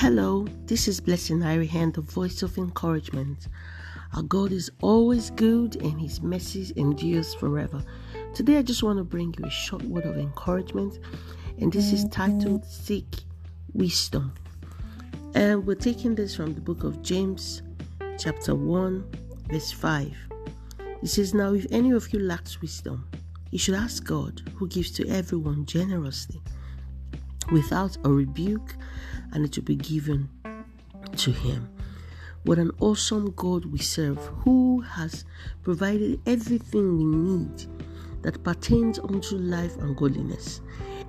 Hello, this is Blessing Irihan, the voice of encouragement. Our God is always good and his mercy endures forever. Today I just want to bring you a short word of encouragement, and this is titled Seek Wisdom. And we're taking this from the book of James, chapter 1, verse 5. It says, Now if any of you lacks wisdom, you should ask God, who gives to everyone generously without a rebuke, and it will be given to him. What an awesome God we serve, who has provided everything we need that pertains unto life and godliness.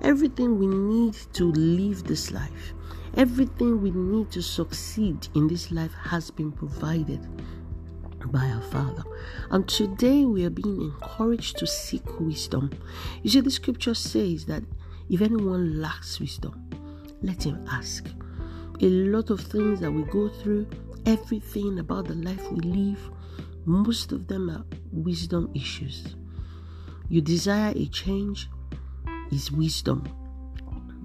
Everything we need to live this life, everything we need to succeed in this life has been provided by our Father. And today we are being encouraged to seek wisdom. You see, the scripture says that if anyone lacks wisdom, let him ask. A lot of things that we go through, everything about the life we live, most of them are wisdom issues. You desire a change, is wisdom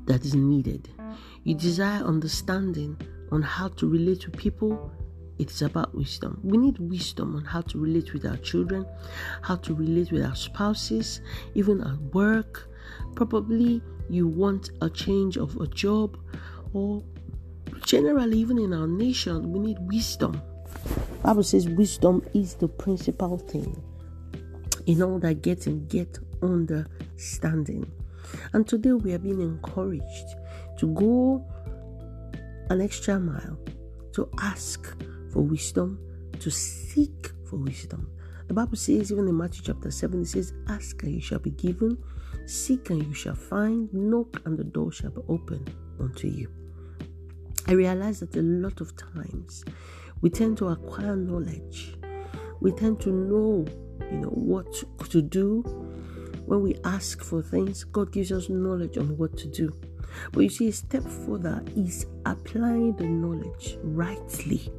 that is needed. You desire understanding on how to relate to people, it's about wisdom. We need wisdom on how to relate with our children, how to relate with our spouses, even at work. Probably you want a change of a job or generally even in our nation we need wisdom. Bible says wisdom is the principal thing in all that getting get understanding. And today we are being encouraged to go an extra mile to ask for wisdom to seek for wisdom. The bible says even in matthew chapter 7 it says ask and you shall be given Seek and you shall find, knock and the door shall be opened unto you. I realize that a lot of times we tend to acquire knowledge. We tend to know, you know, what to do. When we ask for things, God gives us knowledge on what to do. But you see, a step further is applying the knowledge rightly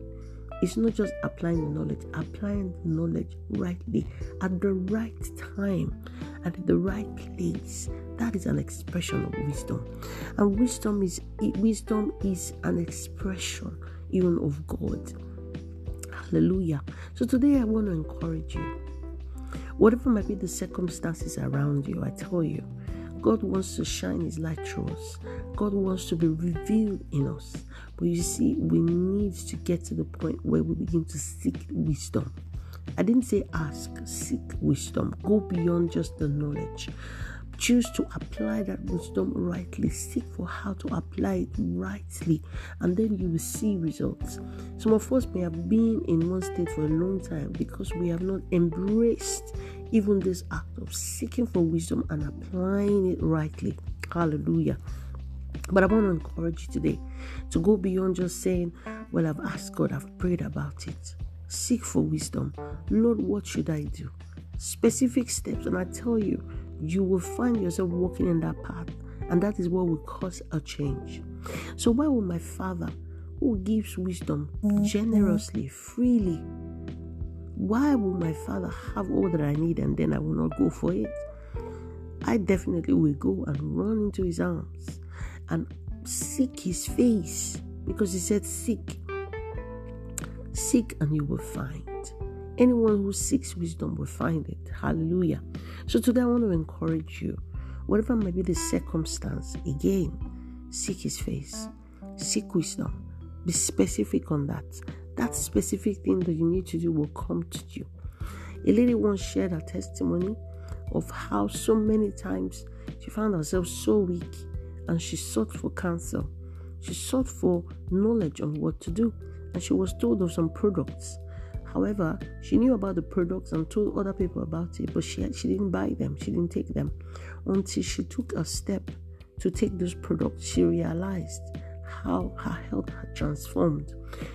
it's not just applying the knowledge, applying the knowledge rightly at the right time at the right place. That is an expression of wisdom. And wisdom is wisdom is an expression even of God. Hallelujah. So today I want to encourage you. Whatever might be the circumstances around you, I tell you, God wants to shine His light through us. God wants to be revealed in us. But you see, we need to get to the point where we begin to seek wisdom. I didn't say ask, seek wisdom. Go beyond just the knowledge. Choose to apply that wisdom rightly. Seek for how to apply it rightly, and then you will see results. Some of us may have been in one state for a long time because we have not embraced even this act of seeking for wisdom and applying it rightly. Hallelujah. But I want to encourage you today to go beyond just saying, Well, I've asked God, I've prayed about it. Seek for wisdom. Lord, what should I do? Specific steps, and I tell you, you will find yourself walking in that path, and that is what will cause a change. So, why will my Father, who gives wisdom mm-hmm. generously, freely, why will my father have all that I need and then I will not go for it? I definitely will go and run into his arms and seek his face because he said, Seek. Seek and you will find. Anyone who seeks wisdom will find it. Hallelujah. So today I want to encourage you, whatever may be the circumstance, again, seek his face, seek wisdom, be specific on that that specific thing that you need to do will come to you. A lady once shared her testimony of how so many times she found herself so weak and she sought for counsel. She sought for knowledge on what to do and she was told of some products. However, she knew about the products and told other people about it, but she, she didn't buy them, she didn't take them. Until she took a step to take those products, she realized how her health had transformed.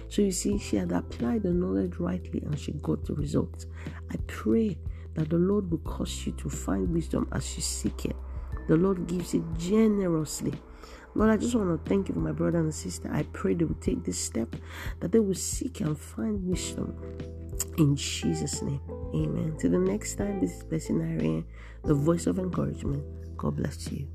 So you see, she had applied the knowledge rightly and she got the results. I pray that the Lord will cause you to find wisdom as you seek it. The Lord gives it generously. Lord, I just want to thank you for my brother and sister. I pray they will take this step, that they will seek and find wisdom. In Jesus' name, amen. Till the next time, this is Blessing Irene, the voice of encouragement. God bless you.